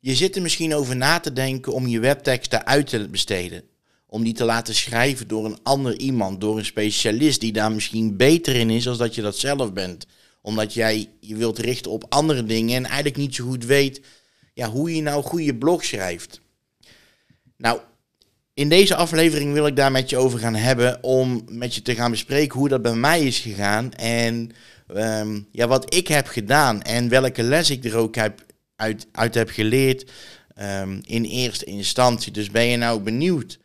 je zit er misschien over na te denken om je webteksten uit te besteden. Om die te laten schrijven door een ander iemand, door een specialist die daar misschien beter in is als dat je dat zelf bent. Omdat jij je wilt richten op andere dingen en eigenlijk niet zo goed weet ja, hoe je nou goede blog schrijft. Nou, in deze aflevering wil ik daar met je over gaan hebben om met je te gaan bespreken hoe dat bij mij is gegaan en ehm, ja, wat ik heb gedaan en welke les ik er ook heb, uit, uit heb geleerd um, in eerste instantie. Dus ben je nou benieuwd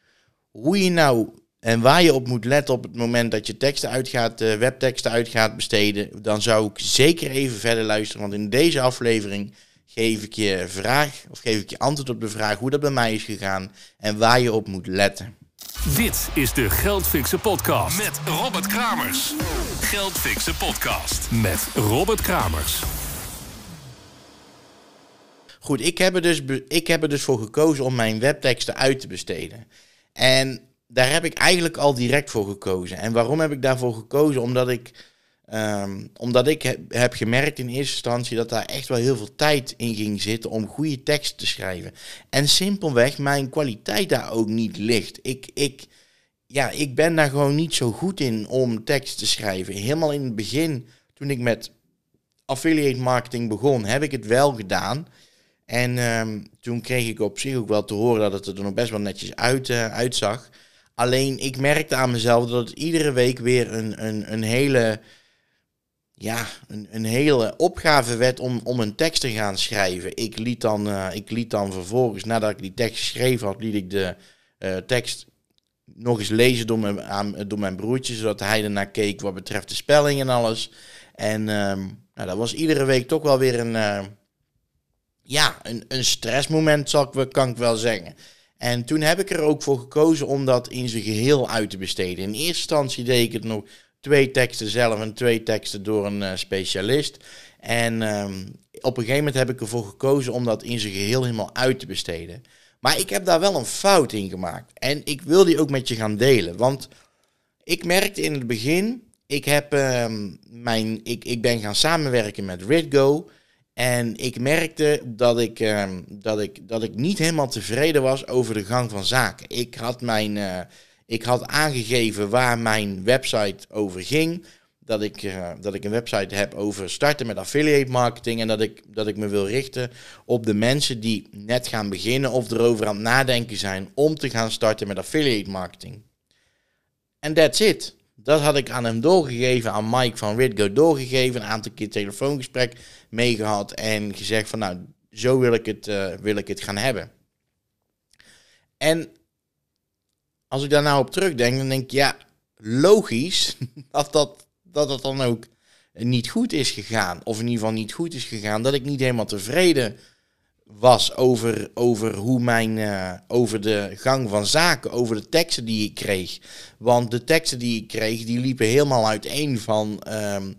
hoe je nou en waar je op moet letten op het moment dat je teksten uitgaat, uh, webteksten uit gaat besteden, dan zou ik zeker even verder luisteren. Want in deze aflevering geef ik je vraag, of geef ik je antwoord op de vraag hoe dat bij mij is gegaan en waar je op moet letten. Dit is de Geldfixen podcast met Robert Kramers. Geldfixen podcast met Robert Kramers. Goed, ik heb, er dus, ik heb er dus voor gekozen om mijn webteksten uit te besteden. En daar heb ik eigenlijk al direct voor gekozen. En waarom heb ik daarvoor gekozen? Omdat ik, um, omdat ik heb, heb gemerkt in eerste instantie dat daar echt wel heel veel tijd in ging zitten om goede teksten te schrijven. En simpelweg mijn kwaliteit daar ook niet ligt. Ik, ik, ja, ik ben daar gewoon niet zo goed in om teksten te schrijven. Helemaal in het begin, toen ik met affiliate marketing begon, heb ik het wel gedaan. En um, toen kreeg ik op zich ook wel te horen dat het er nog best wel netjes uit, uh, uitzag. Alleen ik merkte aan mezelf dat het iedere week weer een, een, een hele, ja, een, een hele opgave werd om, om een tekst te gaan schrijven. Ik liet, dan, uh, ik liet dan vervolgens, nadat ik die tekst geschreven had, liet ik de uh, tekst nog eens lezen door mijn, aan, door mijn broertje, zodat hij ernaar keek wat betreft de spelling en alles. En um, nou, dat was iedere week toch wel weer een ja, een, een stressmoment, zal ik, kan ik wel zeggen. En toen heb ik er ook voor gekozen om dat in zijn geheel uit te besteden. In eerste instantie deed ik het nog twee teksten zelf en twee teksten door een uh, specialist. En um, op een gegeven moment heb ik ervoor gekozen om dat in zijn geheel helemaal uit te besteden. Maar ik heb daar wel een fout in gemaakt. En ik wil die ook met je gaan delen. Want ik merkte in het begin, ik, heb, um, mijn, ik, ik ben gaan samenwerken met RidGo. En ik merkte dat ik, uh, dat, ik, dat ik niet helemaal tevreden was over de gang van zaken. Ik had, mijn, uh, ik had aangegeven waar mijn website over ging. Dat ik, uh, dat ik een website heb over starten met affiliate marketing. En dat ik, dat ik me wil richten op de mensen die net gaan beginnen of erover aan het nadenken zijn om te gaan starten met affiliate marketing. En that's it. Dat had ik aan hem doorgegeven, aan Mike van Ridgo doorgegeven. Een aantal keer telefoongesprek meegehad en gezegd van nou, zo wil ik het, uh, wil ik het gaan hebben. En als ik daar nou op terugdenk, dan denk ik ja, logisch dat dat, dat het dan ook niet goed is gegaan. Of in ieder geval niet goed is gegaan. Dat ik niet helemaal tevreden was over, over hoe mijn, uh, over de gang van zaken, over de teksten die ik kreeg. Want de teksten die ik kreeg, die liepen helemaal uiteen van um,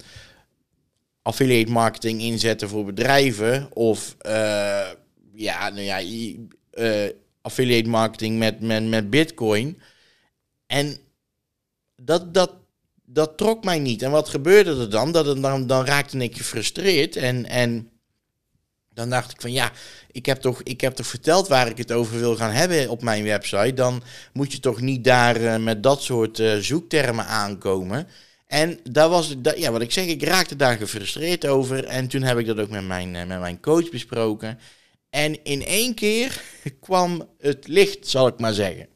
affiliate marketing inzetten voor bedrijven of uh, ja, nou ja, uh, affiliate marketing met, met, met bitcoin. En dat, dat, dat trok mij niet. En wat gebeurde er dan? Dat, dan, dan raakte ik gefrustreerd en, en dan dacht ik van ja, ik heb, toch, ik heb toch verteld waar ik het over wil gaan hebben op mijn website. Dan moet je toch niet daar uh, met dat soort uh, zoektermen aankomen. En daar was, dat, ja, wat ik zeg, ik raakte daar gefrustreerd over. En toen heb ik dat ook met mijn, uh, met mijn coach besproken. En in één keer kwam het licht, zal ik maar zeggen.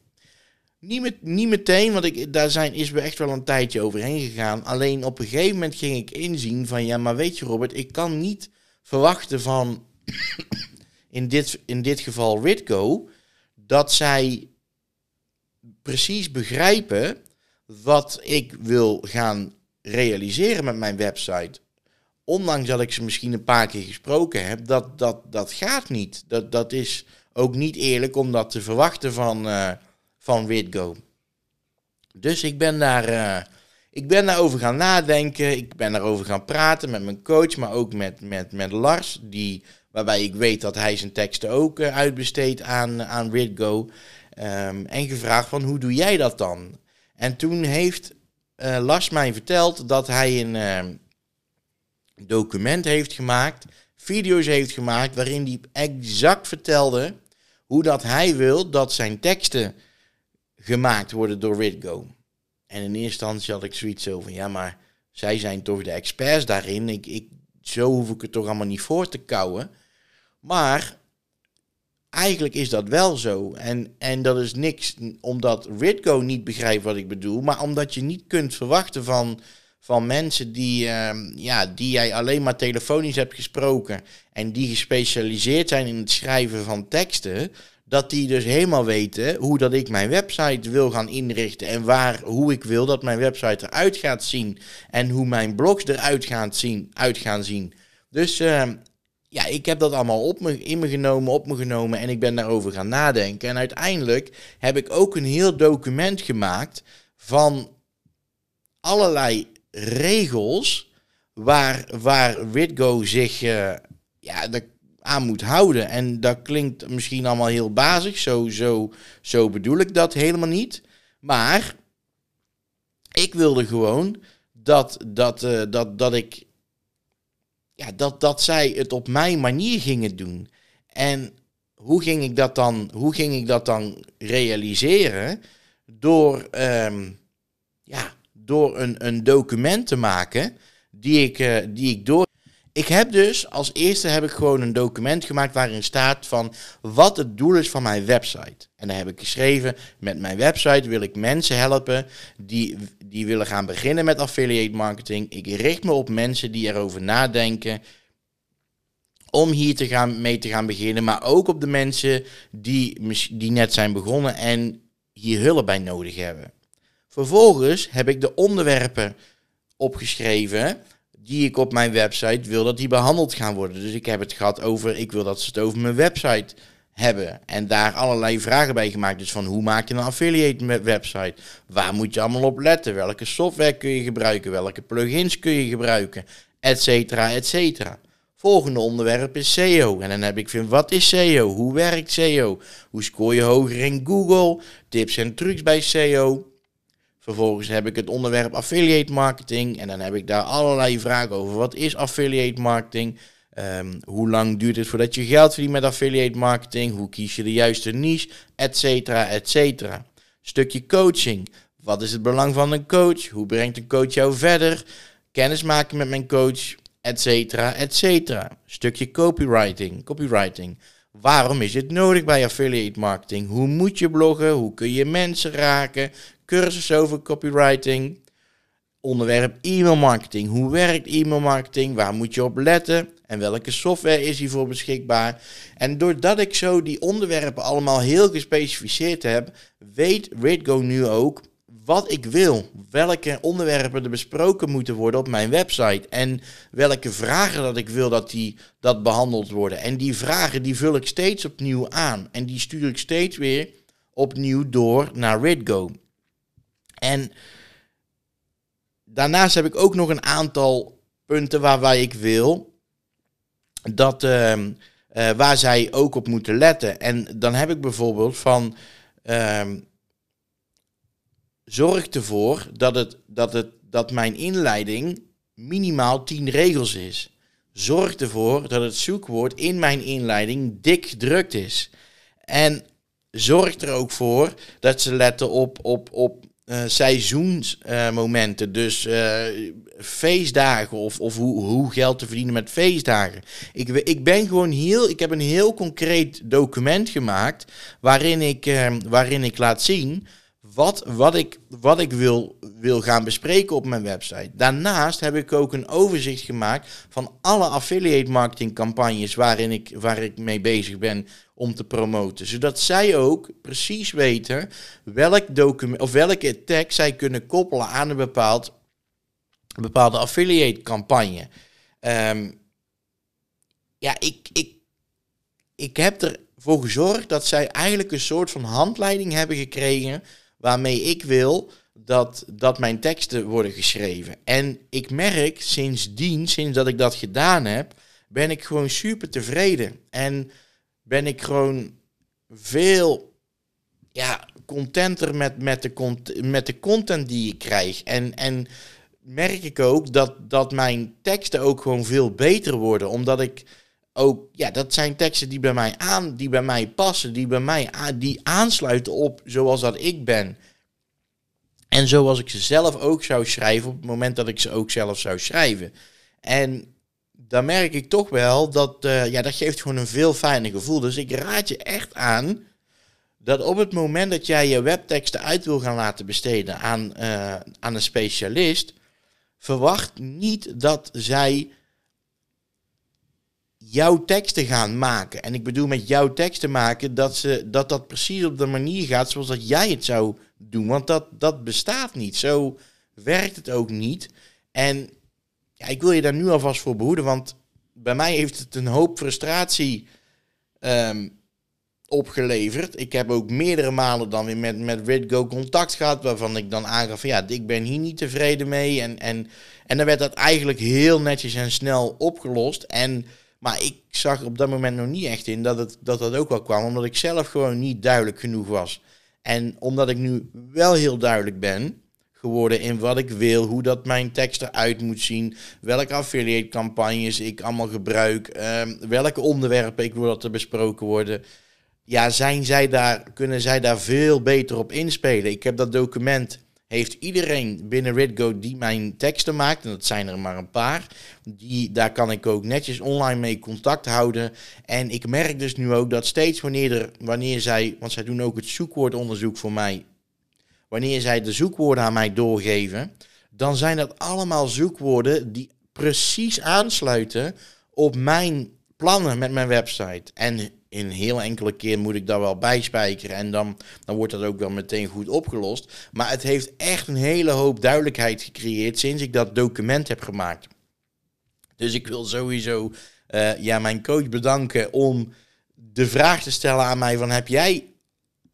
Niet, met, niet meteen, want ik, daar zijn, is we echt wel een tijdje overheen gegaan. Alleen op een gegeven moment ging ik inzien van ja, maar weet je Robert, ik kan niet verwachten van in dit, in dit geval Ritco, dat zij precies begrijpen wat ik wil gaan realiseren met mijn website. Ondanks dat ik ze misschien een paar keer gesproken heb, dat, dat, dat gaat niet. Dat, dat is ook niet eerlijk om dat te verwachten van, uh, van Ritgo. Dus ik ben daar. Uh, ik ben daarover gaan nadenken. Ik ben daarover gaan praten met mijn coach, maar ook met, met, met Lars, die Waarbij ik weet dat hij zijn teksten ook uh, uitbesteedt aan, aan Ridgo. Um, en gevraagd van hoe doe jij dat dan? En toen heeft uh, Lars mij verteld dat hij een uh, document heeft gemaakt video's heeft gemaakt waarin hij exact vertelde hoe dat hij wil dat zijn teksten gemaakt worden door Ritgo. En in eerste instantie had ik zoiets over, ja, maar zij zijn toch de experts daarin. Ik, ik, zo hoef ik het toch allemaal niet voor te kouwen. Maar eigenlijk is dat wel zo. En, en dat is niks omdat Ritgo niet begrijpt wat ik bedoel, maar omdat je niet kunt verwachten van, van mensen die, ehm, ja, die jij alleen maar telefonisch hebt gesproken en die gespecialiseerd zijn in het schrijven van teksten, dat die dus helemaal weten hoe dat ik mijn website wil gaan inrichten en waar, hoe ik wil dat mijn website eruit gaat zien en hoe mijn blogs eruit gaan zien. Zien. Dus uh, ja, ik heb dat allemaal op me, in me genomen, op me genomen en ik ben daarover gaan nadenken. En uiteindelijk heb ik ook een heel document gemaakt van allerlei regels waar, waar Witgo zich uh, ja, aan moet houden. En dat klinkt misschien allemaal heel bazig, zo, zo, zo bedoel ik dat helemaal niet. Maar ik wilde gewoon dat, dat, uh, dat, dat ik ja, dat, dat zij het op mijn manier gingen doen. En hoe ging ik dat dan, hoe ging ik dat dan realiseren? Door, um, ja, door een, een document te maken die ik, uh, die ik door. Ik heb dus als eerste heb ik gewoon een document gemaakt waarin staat van wat het doel is van mijn website. En daar heb ik geschreven, met mijn website wil ik mensen helpen die, die willen gaan beginnen met affiliate marketing. Ik richt me op mensen die erover nadenken om hier te gaan, mee te gaan beginnen. Maar ook op de mensen die, die net zijn begonnen en hier hulp bij nodig hebben. Vervolgens heb ik de onderwerpen opgeschreven die ik op mijn website wil dat die behandeld gaan worden. Dus ik heb het gehad over, ik wil dat ze het over mijn website hebben. En daar allerlei vragen bij gemaakt. Dus van hoe maak je een affiliate website? Waar moet je allemaal op letten? Welke software kun je gebruiken? Welke plugins kun je gebruiken? Etcetera, etcetera. Volgende onderwerp is SEO. En dan heb ik vind, wat is SEO? Hoe werkt SEO? Hoe scoor je hoger in Google? Tips en trucs bij SEO. Vervolgens heb ik het onderwerp affiliate marketing. En dan heb ik daar allerlei vragen over. Wat is affiliate marketing? Um, hoe lang duurt het voordat je geld verdient met affiliate marketing? Hoe kies je de juiste niche? Etcetera, etcetera. Stukje coaching. Wat is het belang van een coach? Hoe brengt een coach jou verder? Kennis maken met mijn coach, etcetera, etcetera. Stukje copywriting. Copywriting. Waarom is het nodig bij affiliate marketing? Hoe moet je bloggen? Hoe kun je mensen raken? Cursus over copywriting. Onderwerp e-mail marketing. Hoe werkt e-mail marketing? Waar moet je op letten? En welke software is hiervoor beschikbaar? En doordat ik zo die onderwerpen allemaal heel gespecificeerd heb, weet RateGo nu ook wat ik wil. Welke onderwerpen er besproken moeten worden op mijn website. En welke vragen dat ik wil dat die dat behandeld worden. En die vragen die vul ik steeds opnieuw aan. En die stuur ik steeds weer opnieuw door naar RateGo. En daarnaast heb ik ook nog een aantal punten waarbij ik wil dat, uh, uh, waar zij ook op moeten letten. En dan heb ik bijvoorbeeld van. Uh, zorg ervoor dat, het, dat, het, dat mijn inleiding minimaal 10 regels is. Zorg ervoor dat het zoekwoord in mijn inleiding dik gedrukt is. En zorg er ook voor dat ze letten op, op, op uh, seizoensmomenten. dus uh, feestdagen of, of hoe, hoe geld te verdienen met feestdagen. Ik, ik ben gewoon heel. Ik heb een heel concreet document gemaakt. waarin ik, uh, waarin ik laat zien. Wat, wat, ik, wat ik wil, wil gaan bespreken op mijn website. Daarnaast heb ik ook een overzicht gemaakt van alle affiliate marketing campagnes waarin ik, waar ik mee bezig ben om te promoten. Zodat zij ook precies weten welk document of welke tag zij kunnen koppelen aan een, bepaald, bepaalde affiliate campagne. Um, ja, ik, ik, ik heb ervoor gezorgd dat zij eigenlijk een soort van handleiding hebben gekregen waarmee ik wil dat, dat mijn teksten worden geschreven. En ik merk sindsdien, sinds dat ik dat gedaan heb, ben ik gewoon super tevreden. En ben ik gewoon veel ja, contenter met, met, de, met de content die ik krijg. En, en merk ik ook dat, dat mijn teksten ook gewoon veel beter worden. Omdat ik ook, ja, dat zijn teksten die bij mij aan, die bij mij passen, die bij mij die aansluiten op zoals dat ik ben. En zoals ik ze zelf ook zou schrijven op het moment dat ik ze ook zelf zou schrijven. En dan merk ik toch wel dat, uh, ja, dat geeft gewoon een veel fijner gevoel. Dus ik raad je echt aan dat op het moment dat jij je webteksten uit wil gaan laten besteden aan, uh, aan een specialist, verwacht niet dat zij jouw teksten gaan maken. En ik bedoel met jouw teksten maken dat, ze, dat dat precies op de manier gaat zoals dat jij het zou doen. Want dat, dat bestaat niet. Zo werkt het ook niet. En ja, ik wil je daar nu alvast voor behoeden, want bij mij heeft het een hoop frustratie um, opgeleverd. Ik heb ook meerdere malen dan weer met, met RidGo contact gehad, waarvan ik dan aangaf ja, ik ben hier niet tevreden mee. En, en, en dan werd dat eigenlijk heel netjes en snel opgelost. En, maar ik zag op dat moment nog niet echt in dat, het, dat dat ook wel kwam, omdat ik zelf gewoon niet duidelijk genoeg was. En omdat ik nu wel heel duidelijk ben, geworden in wat ik wil, hoe dat mijn tekst eruit moet zien, welke affiliate campagnes ik allemaal gebruik, um, welke onderwerpen ik wil dat er besproken worden. Ja, zijn zij daar, kunnen zij daar veel beter op inspelen? Ik heb dat document, heeft iedereen binnen RidGo die mijn teksten maakt, en dat zijn er maar een paar, die, daar kan ik ook netjes online mee contact houden. En ik merk dus nu ook dat steeds wanneer, er, wanneer zij, want zij doen ook het zoekwoordonderzoek voor mij wanneer zij de zoekwoorden aan mij doorgeven, dan zijn dat allemaal zoekwoorden die precies aansluiten op mijn plannen met mijn website. En in heel enkele keer moet ik daar wel bijspijkeren en dan, dan wordt dat ook wel meteen goed opgelost. Maar het heeft echt een hele hoop duidelijkheid gecreëerd sinds ik dat document heb gemaakt. Dus ik wil sowieso uh, ja, mijn coach bedanken om de vraag te stellen aan mij van heb jij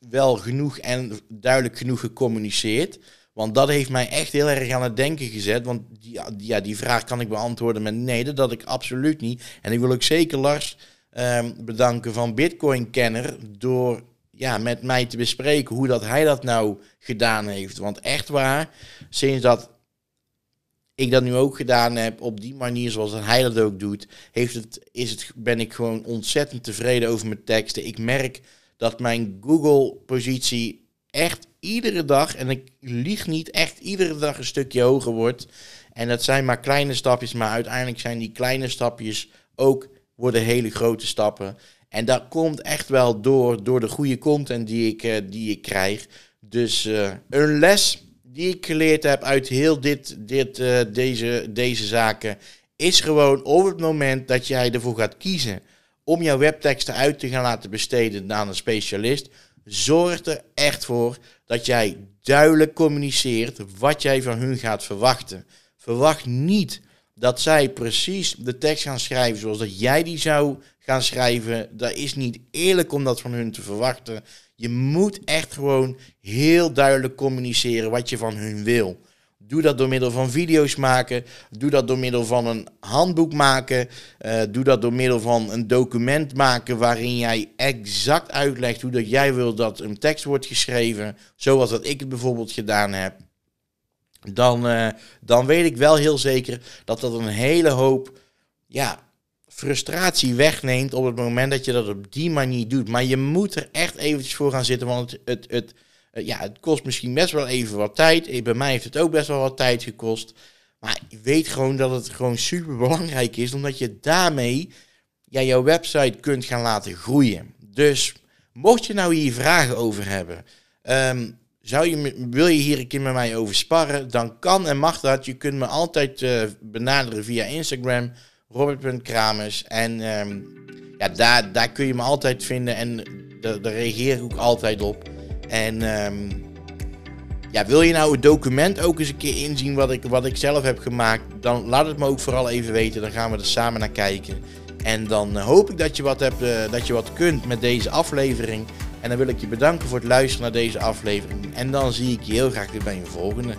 wel genoeg en duidelijk genoeg gecommuniceerd. Want dat heeft mij echt heel erg aan het denken gezet. Want die, ja, die vraag kan ik beantwoorden met nee, dat ik absoluut niet. En ik wil ook zeker Lars ehm, bedanken van Bitcoin Kenner door ja, met mij te bespreken hoe dat hij dat nou gedaan heeft. Want echt waar, sinds dat ik dat nu ook gedaan heb op die manier zoals hij dat ook doet, heeft het, is het, ben ik gewoon ontzettend tevreden over mijn teksten. Ik merk dat mijn Google-positie echt iedere dag, en ik lieg niet, echt iedere dag een stukje hoger wordt. En dat zijn maar kleine stapjes, maar uiteindelijk zijn die kleine stapjes ook worden hele grote stappen. En dat komt echt wel door, door de goede content die ik, uh, die ik krijg. Dus uh, een les die ik geleerd heb uit heel dit, dit, uh, deze, deze zaken is gewoon op het moment dat jij ervoor gaat kiezen om jouw webteksten uit te gaan laten besteden aan een specialist, zorg er echt voor dat jij duidelijk communiceert wat jij van hun gaat verwachten. Verwacht niet dat zij precies de tekst gaan schrijven zoals dat jij die zou gaan schrijven. Dat is niet eerlijk om dat van hun te verwachten. Je moet echt gewoon heel duidelijk communiceren wat je van hun wil. Doe dat door middel van video's maken. Doe dat door middel van een handboek maken. Uh, doe dat door middel van een document maken waarin jij exact uitlegt hoe dat jij wil dat een tekst wordt geschreven. Zoals dat ik het bijvoorbeeld gedaan heb. Dan, uh, dan weet ik wel heel zeker dat dat een hele hoop ja, frustratie wegneemt op het moment dat je dat op die manier doet. Maar je moet er echt eventjes voor gaan zitten, want het, het, eh, ja, het kost misschien best wel even wat tijd. Eh, bij mij heeft het ook best wel wat tijd gekost. Maar weet gewoon dat het gewoon super belangrijk is, omdat je daarmee ja, jouw website kunt gaan laten groeien. Dus mocht je nou hier vragen over hebben, um, zou je, wil je hier een keer met mij over sparren, dan kan en mag dat. Je kunt me altijd uh, benaderen via Instagram, robert.kramers. En um, ja, daar, daar kun je me altijd vinden en daar reageer ik ook altijd op. En um, ja, wil je nou het document ook eens een keer inzien wat ik, wat ik zelf heb gemaakt, dan laat het me ook vooral even weten. Dan gaan we er samen naar kijken. En dan uh, hoop ik dat je, wat hebt, uh, dat je wat kunt met deze aflevering. En dan wil ik je bedanken voor het luisteren naar deze aflevering. En dan zie ik je heel graag weer bij een volgende.